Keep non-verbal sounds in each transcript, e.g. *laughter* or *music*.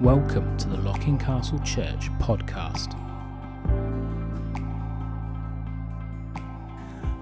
Welcome to the Locking Castle Church podcast.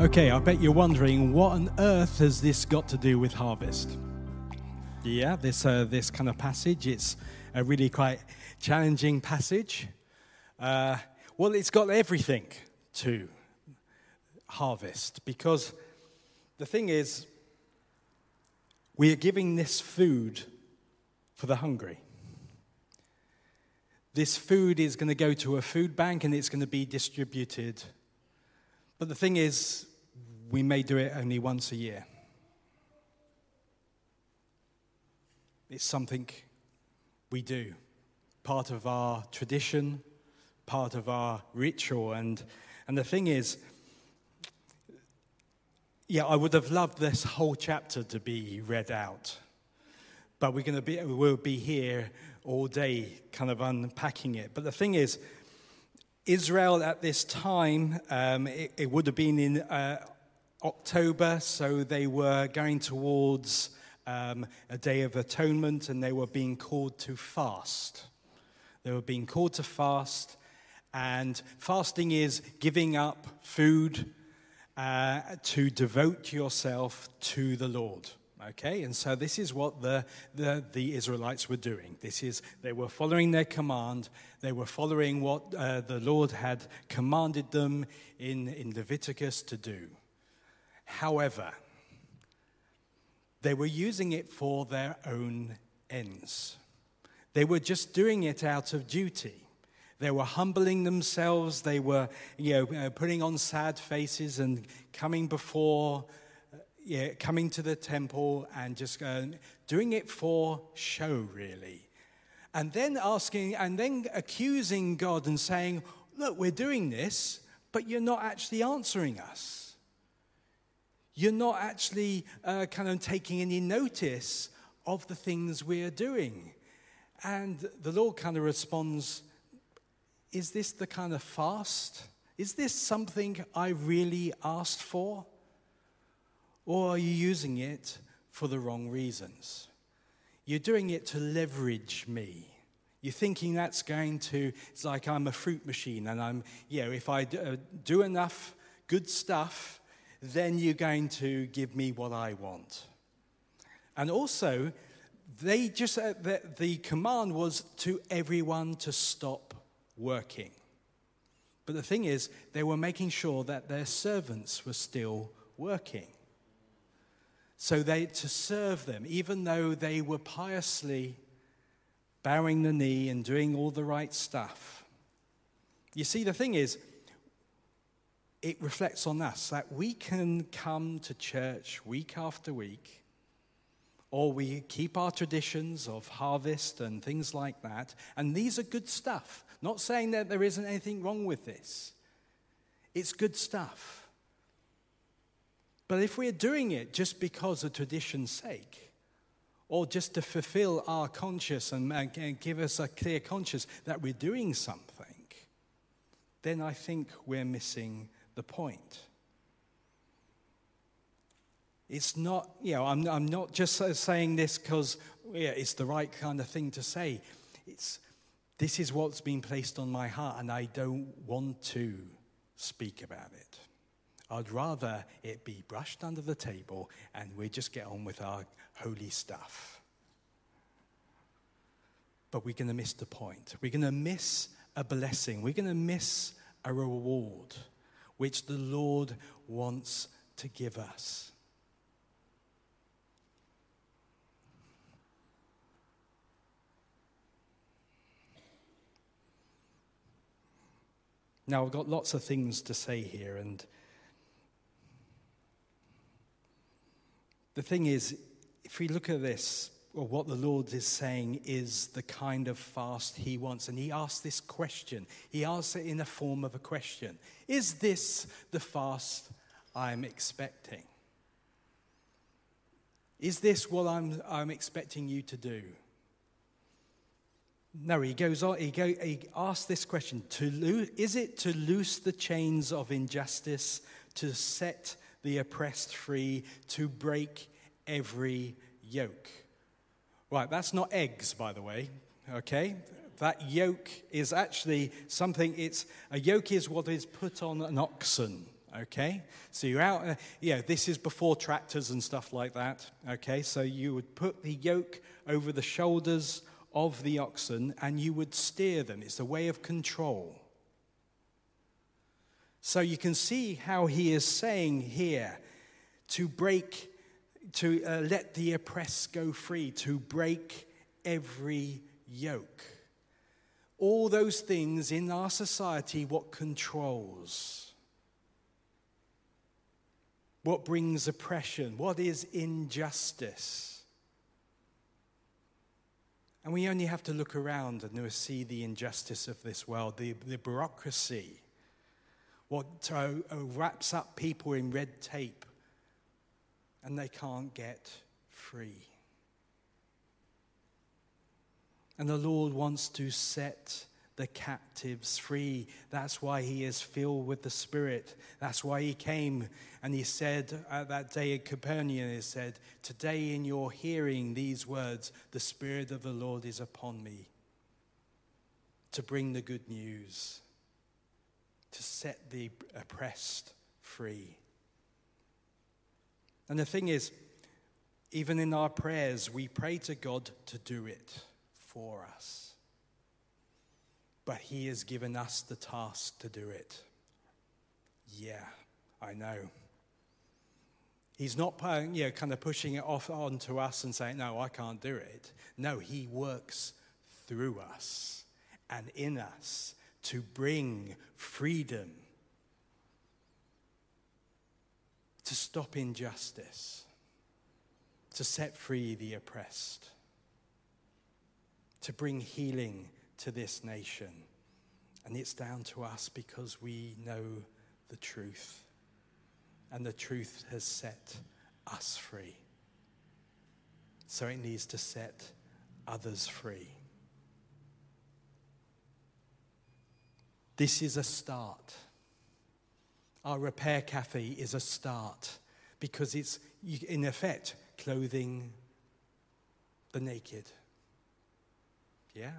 Okay, I bet you're wondering what on earth has this got to do with harvest? Yeah, this uh, this kind of passage. It's a really quite challenging passage. Uh, well, it's got everything to harvest because the thing is, we are giving this food for the hungry. This food is going to go to a food bank and it's going to be distributed. But the thing is, we may do it only once a year. It's something we do, part of our tradition, part of our ritual. And, and the thing is, yeah, I would have loved this whole chapter to be read out. But we're going to be, we'll be here all day kind of unpacking it. But the thing is, Israel at this time, um, it, it, would have been in uh, October, so they were going towards um, a day of atonement and they were being called to fast. They were being called to fast, and fasting is giving up food uh, to devote yourself to the Lord. Okay, and so this is what the, the, the, Israelites were doing. This is, they were following their command. They were following what uh, the Lord had commanded them in, in Leviticus to do. However, they were using it for their own ends. They were just doing it out of duty. They were humbling themselves. They were, you know, uh, putting on sad faces and coming before yeah, coming to the temple and just uh, doing it for show, really. And then asking, and then accusing God and saying, Look, we're doing this, but you're not actually answering us. You're not actually uh, kind of taking any notice of the things we're doing. And the Lord kind of responds, Is this the kind of fast? Is this something I really asked for? Or are you using it for the wrong reasons? You're doing it to leverage me. You're thinking that's going to, it's like I'm a fruit machine and I'm, you know, if I uh, do enough good stuff, then you're going to give me what I want. And also, they just, uh, the, the command was to everyone to stop working. But the thing is, they were making sure that their servants were still working so they to serve them even though they were piously bowing the knee and doing all the right stuff. You see the thing is it reflects on us that we can come to church week after week or we keep our traditions of harvest and things like that and these are good stuff. Not saying that there isn't anything wrong with this. It's good stuff but if we're doing it just because of tradition's sake, or just to fulfill our conscience and, and give us a clear conscience that we're doing something, then I think we're missing the point. It's not, you know, I'm, I'm not just saying this because yeah, it's the right kind of thing to say. It's, this is what's been placed on my heart, and I don't want to speak about it. I'd rather it be brushed under the table and we just get on with our holy stuff. But we're going to miss the point. We're going to miss a blessing. We're going to miss a reward which the Lord wants to give us. Now, I've got lots of things to say here, and The thing is, if we look at this, what the Lord is saying is the kind of fast He wants. And He asks this question. He asks it in the form of a question Is this the fast I'm expecting? Is this what I'm, I'm expecting you to do? No, he goes on, he, go, he asks this question to lo- Is it to loose the chains of injustice, to set the oppressed free, to break every yoke. Right, that's not eggs, by the way. Okay? That yoke is actually something, it's a yoke is what is put on an oxen. Okay? So you're out, uh, yeah, this is before tractors and stuff like that. Okay? So you would put the yoke over the shoulders of the oxen and you would steer them. It's a way of control. So you can see how he is saying here to break, to uh, let the oppressed go free, to break every yoke. All those things in our society, what controls? What brings oppression? What is injustice? And we only have to look around and see the injustice of this world, the, the bureaucracy, what uh, wraps up people in red tape, and they can't get free. And the Lord wants to set the captives free. That's why he is filled with the Spirit. That's why he came and he said at that day at Capernaum, he said, Today in your hearing these words, the Spirit of the Lord is upon me to bring the good news to set the oppressed free. And the thing is, even in our prayers, we pray to God to do it for us. But He has given us the task to do it. Yeah, I know. He's not you know, kind of pushing it off onto us and saying, No, I can't do it. No, He works through us and in us to bring freedom, to stop injustice, to set free the oppressed, to bring healing to this nation. And it's down to us because we know the truth. And the truth has set us free. So it needs to set others free. This is a start. Our repair cafe is a start because it's, in effect, clothing the naked. Yeah.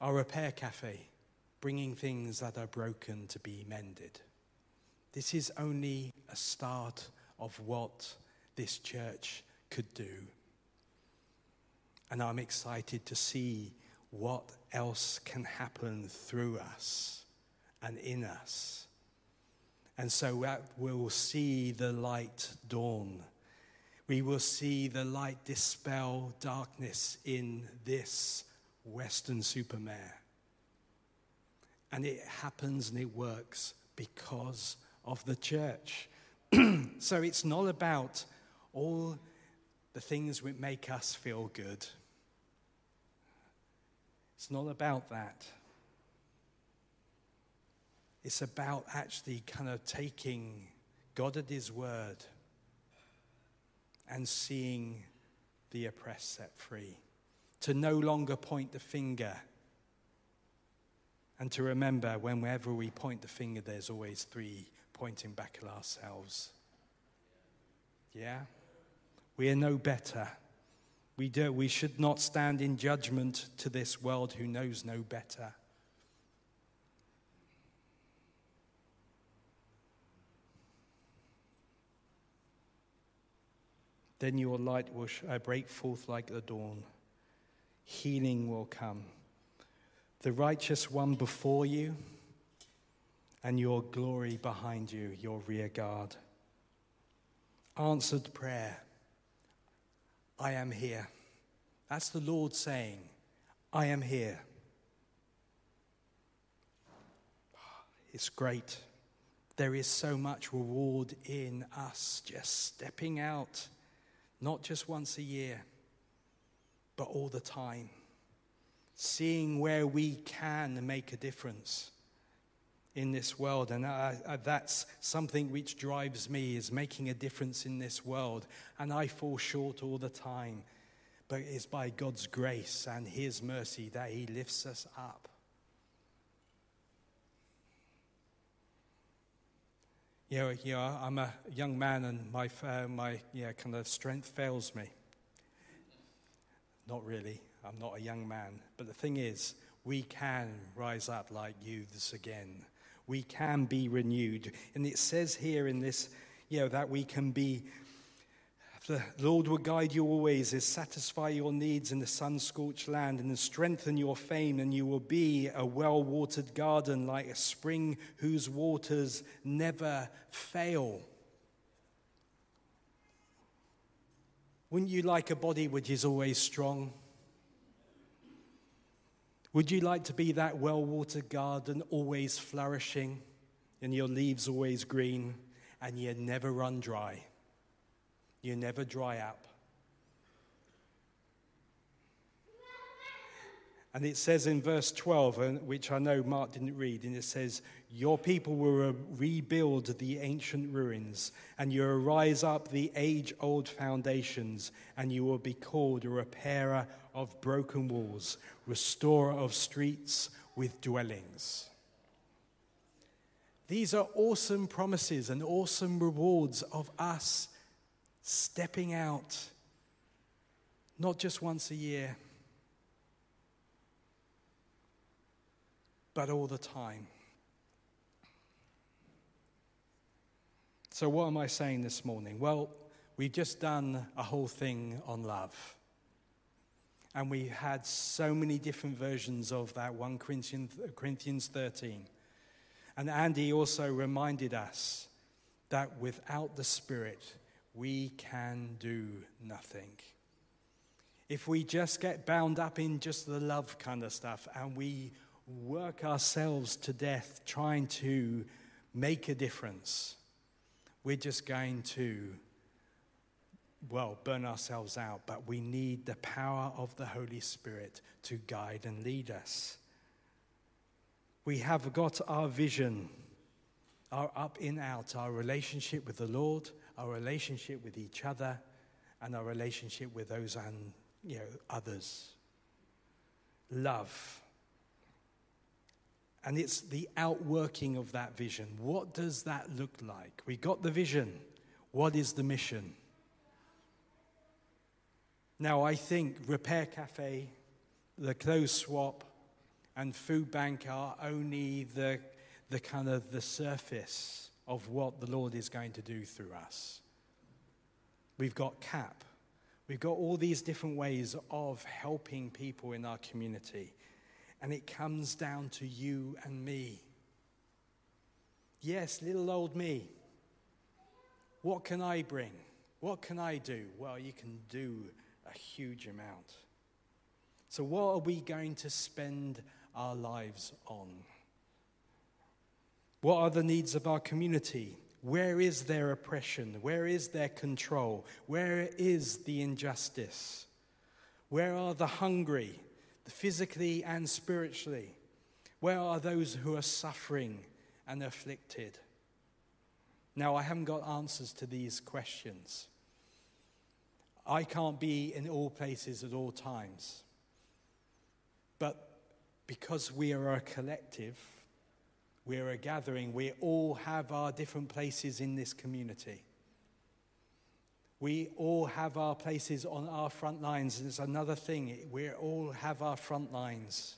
Our repair cafe, bringing things that are broken to be mended. This is only a start of what this church could do. And I'm excited to see what else can happen through us and in us. And so we'll see the light dawn. We will see the light dispel darkness in this Weston-super-Mare. And it happens and it works because of the church. *clears throat* so it's not about all the things that make us feel good. It's not about that. It's about actually kind of taking God at His word and seeing the oppressed set free. To no longer point the finger. And to remember, whenever we point the finger, there's always three pointing back at ourselves. Yeah? We are no better. We, do, we should not stand in judgment to this world who knows no better. Then your light will uh, break forth like the dawn. Healing will come. The righteous one before you, and your glory behind you, your rear guard. Answered prayer I am here. That's the Lord saying, I am here. It's great. There is so much reward in us just stepping out, not just once a year, but all the time. Seeing where we can make a difference in this world. And I, I, that's something which drives me is making a difference in this world. And I fall short all the time. But it's by God's grace and His mercy that He lifts us up. You know, you know I'm a young man and my, uh, my yeah, kind of strength fails me. Not really. I'm not a young man. But the thing is, we can rise up like youths again. We can be renewed. And it says here in this, you know, that we can be the Lord will guide you always, is satisfy your needs in the sun scorched land, and strengthen your fame, and you will be a well watered garden like a spring whose waters never fail. Wouldn't you like a body which is always strong? Would you like to be that well watered garden, always flourishing, and your leaves always green, and you never run dry? You never dry up. And it says in verse 12, uh, which I know Mark didn't read, and it says, Your people will rebuild the ancient ruins, and you will rise up the age old foundations, and you will be called a repairer of broken walls, restorer of streets with dwellings. These are awesome promises and awesome rewards of us stepping out, not just once a year, but all the time. So, what am I saying this morning? Well, we've just done a whole thing on love. And we had so many different versions of that 1 Corinthians 13. And Andy also reminded us that without the Spirit, we can do nothing. If we just get bound up in just the love kind of stuff and we work ourselves to death trying to make a difference, we're just going to, well, burn ourselves out. But we need the power of the Holy Spirit to guide and lead us. We have got our vision, our up in out, our relationship with the Lord, our relationship with each other, and our relationship with those and you know others. Love. And it's the outworking of that vision. What does that look like? We got the vision. What is the mission? Now, I think Repair Cafe, the clothes swap, and food bank are only the, the kind of the surface of what the Lord is going to do through us. We've got CAP. We've got all these different ways of helping people in our community. And it comes down to you and me. Yes, little old me. What can I bring? What can I do? Well, you can do a huge amount. So, what are we going to spend our lives on? What are the needs of our community? Where is their oppression? Where is their control? Where is the injustice? Where are the hungry, physically and spiritually? Where are those who are suffering and afflicted? Now, I haven't got answers to these questions. I can't be in all places at all times. But because we are a collective, we're a gathering. We all have our different places in this community. We all have our places on our front lines. It's another thing. We all have our front lines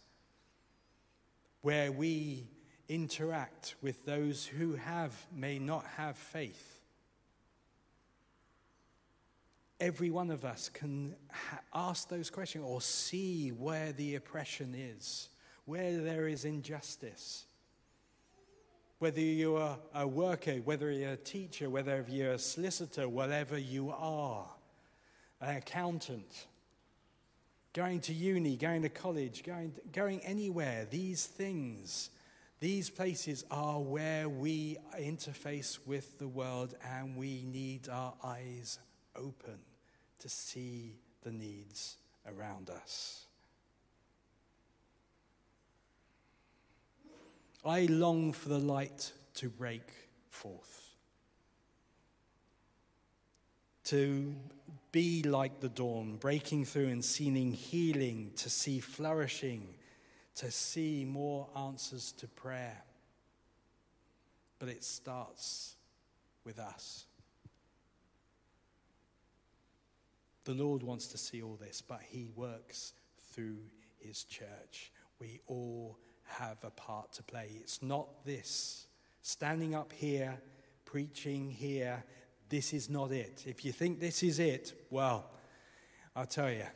where we interact with those who have, may not have faith. Every one of us can ha- ask those questions or see where the oppression is, where there is injustice whether you're a worker, whether you're a teacher, whether you're a solicitor, whatever you are, an accountant, going to uni, going to college, going, going anywhere, these things, these places are where we interface with the world and we need our eyes open to see the needs around us. I long for the light to break forth, to be like the dawn, breaking through and seeing healing, to see flourishing, to see more answers to prayer. But it starts with us. The Lord wants to see all this, but He works through His church. We all have a part to play. It's not this standing up here, preaching here. This is not it. If you think this is it, well, I'll tell you.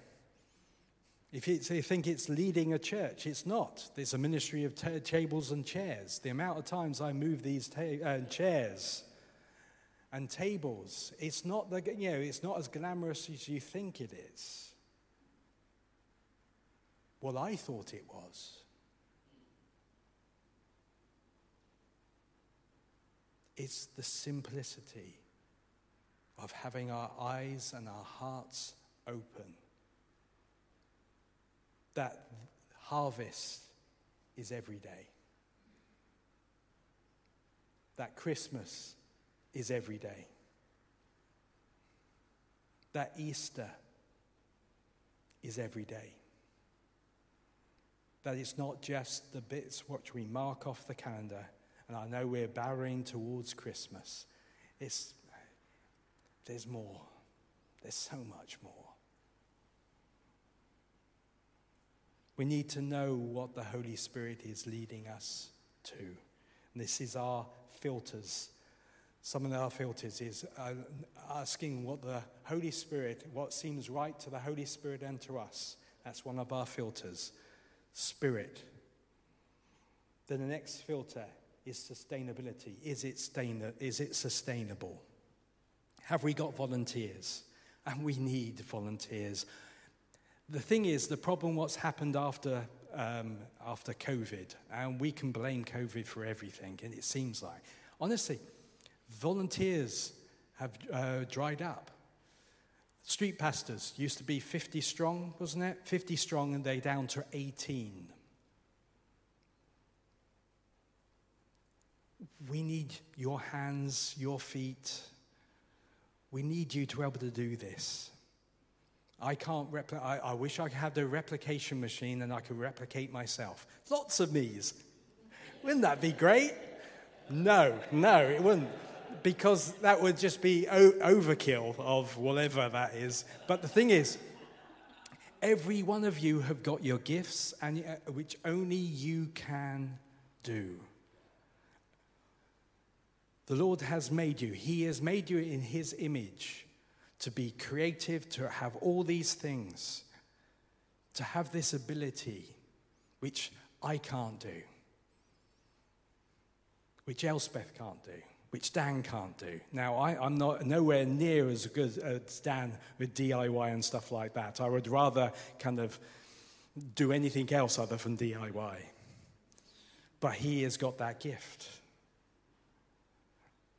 If you think it's leading a church, it's not. There's a ministry of t- tables and chairs. The amount of times I move these ta- uh, chairs and tables, it's not, the, you know, it's not as glamorous as you think it is. Well, I thought it was. It's the simplicity of having our eyes and our hearts open. That harvest is every day. That Christmas is every day. That Easter is every day. That it's not just the bits which we mark off the calendar, and I know we're barreling towards Christmas. It's, there's more. There's so much more. We need to know what the Holy Spirit is leading us to. And this is our filters. Some of our filters is uh, asking what the Holy Spirit, what seems right to the Holy Spirit and to us. That's one of our filters. Spirit. Then the next filter is sustainability. Is it, stain- is it sustainable? Have we got volunteers? And we need volunteers. The thing is, the problem what's happened after, um, after COVID, and we can blame COVID for everything, and it seems like. Honestly, volunteers have uh, dried up. Street pastors used to be 50 strong, wasn't it? 50 strong, and they're down to 18. We need your hands, your feet. We need you to be able to do this. I can't replicate, I, I wish I had a replication machine and I could replicate myself. Lots of me's. Wouldn't that be great? No, no, it wouldn't. Because that would just be o- overkill of whatever that is. But the thing is, every one of you have got your gifts, and uh, which only you can do. The Lord has made you. He has made you in His image to be creative, to have all these things, to have this ability, which I can't do, which Elspeth can't do, which Dan can't do. Now, I, am not nowhere near as good as Dan with DIY and stuff like that. I would rather kind of do anything else other than DIY. But he has got that gift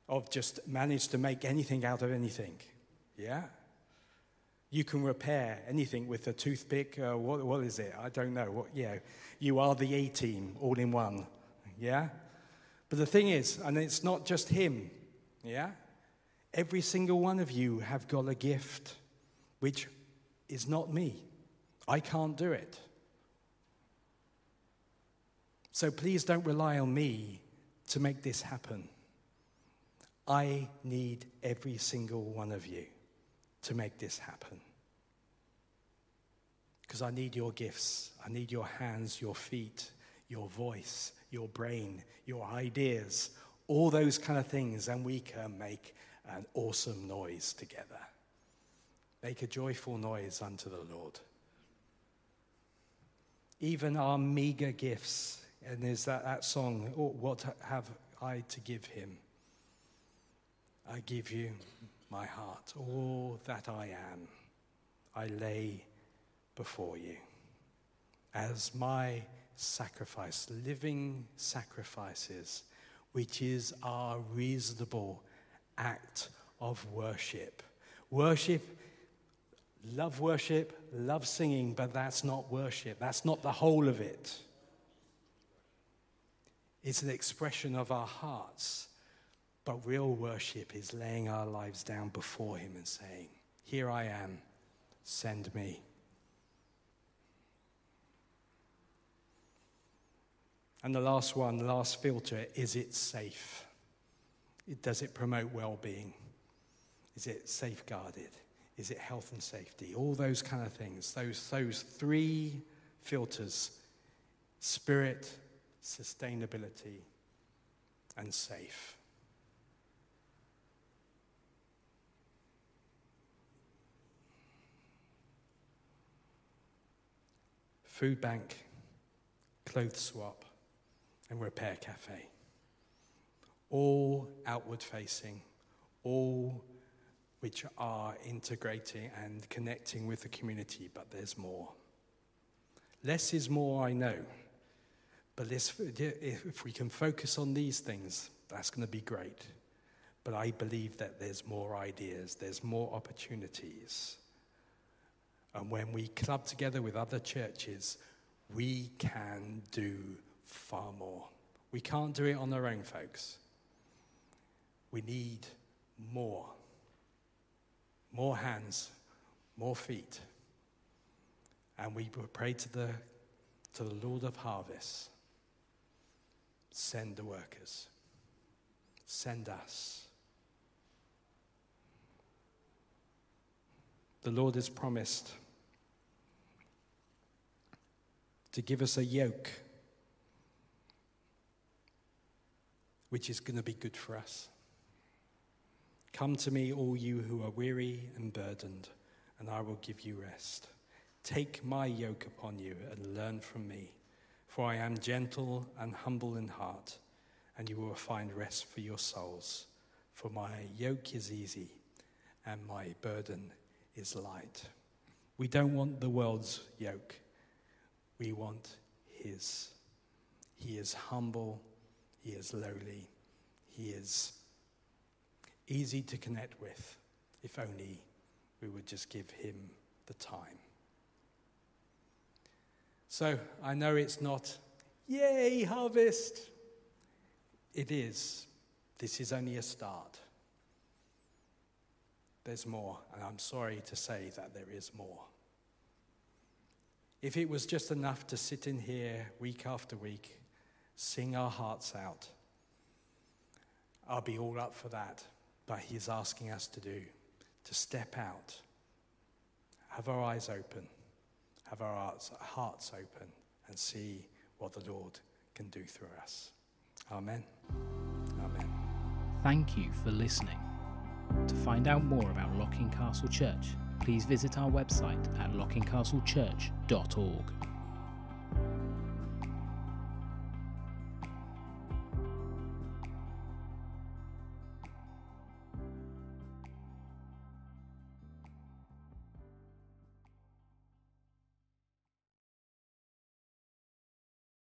of just manage to make anything out of anything. Yeah? You can repair anything with a toothpick. Uh, what, what is it? I don't know. What, yeah, you are the A team all in one. Yeah? But the thing is, and it's not just him. Yeah? Every single one of you have got a gift which is not me. I can't do it. So please don't rely on me to make this happen. I need every single one of you to make this happen. Because I need your gifts. I need your hands, your feet, your voice, your brain, your ideas, all those kind of things, and we can make an awesome noise together. Make a joyful noise unto the Lord. Even our meager gifts, and there's that, that song, oh, What Have I to Give Him? I give you my heart, all that I am, I lay before you as my sacrifice, living sacrifices, which is our reasonable act of worship. Worship, love worship, love singing, but that's not worship. That's not the whole of it. It's an expression of our hearts but real worship is laying our lives down before Him and saying, Here I am, send me. And the last one, the last filter, is it safe? Does it promote well being? Is it safeguarded? Is it health and safety? All those kind of things. Those, those three filters spirit, sustainability, and safe. Food bank, clothes swap, and repair cafe. All outward facing, all which are integrating and connecting with the community, but there's more. Less is more, I know. But if we can focus on these things, that's going to be great. But I believe that there's more ideas, there's more opportunities. And when we club together with other churches, we can do far more. We can't do it on our own, folks. We need more. More hands, more feet. And we pray to the, to the Lord of harvest send the workers, send us. The Lord has promised to give us a yoke which is going to be good for us. Come to me, all you who are weary and burdened, and I will give you rest. Take my yoke upon you and learn from me, for I am gentle and humble in heart, and you will find rest for your souls. For my yoke is easy and my burden is light. We don't want the world's yoke, we want His. He is humble, He is lowly, He is easy to connect with, if only we would just give Him the time. So I know it's not, yay, harvest. It is. This is only a start. There's more, and I'm sorry to say that there is more. If it was just enough to sit in here week after week, sing our hearts out, I'll be all up for that. But He's asking us to do, to step out, have our eyes open, have our hearts, hearts open, and see what the Lord can do through us. Amen. Amen. Thank you for listening. To find out more about Locking Castle Church, please visit our website at lockingcastlechurch.org.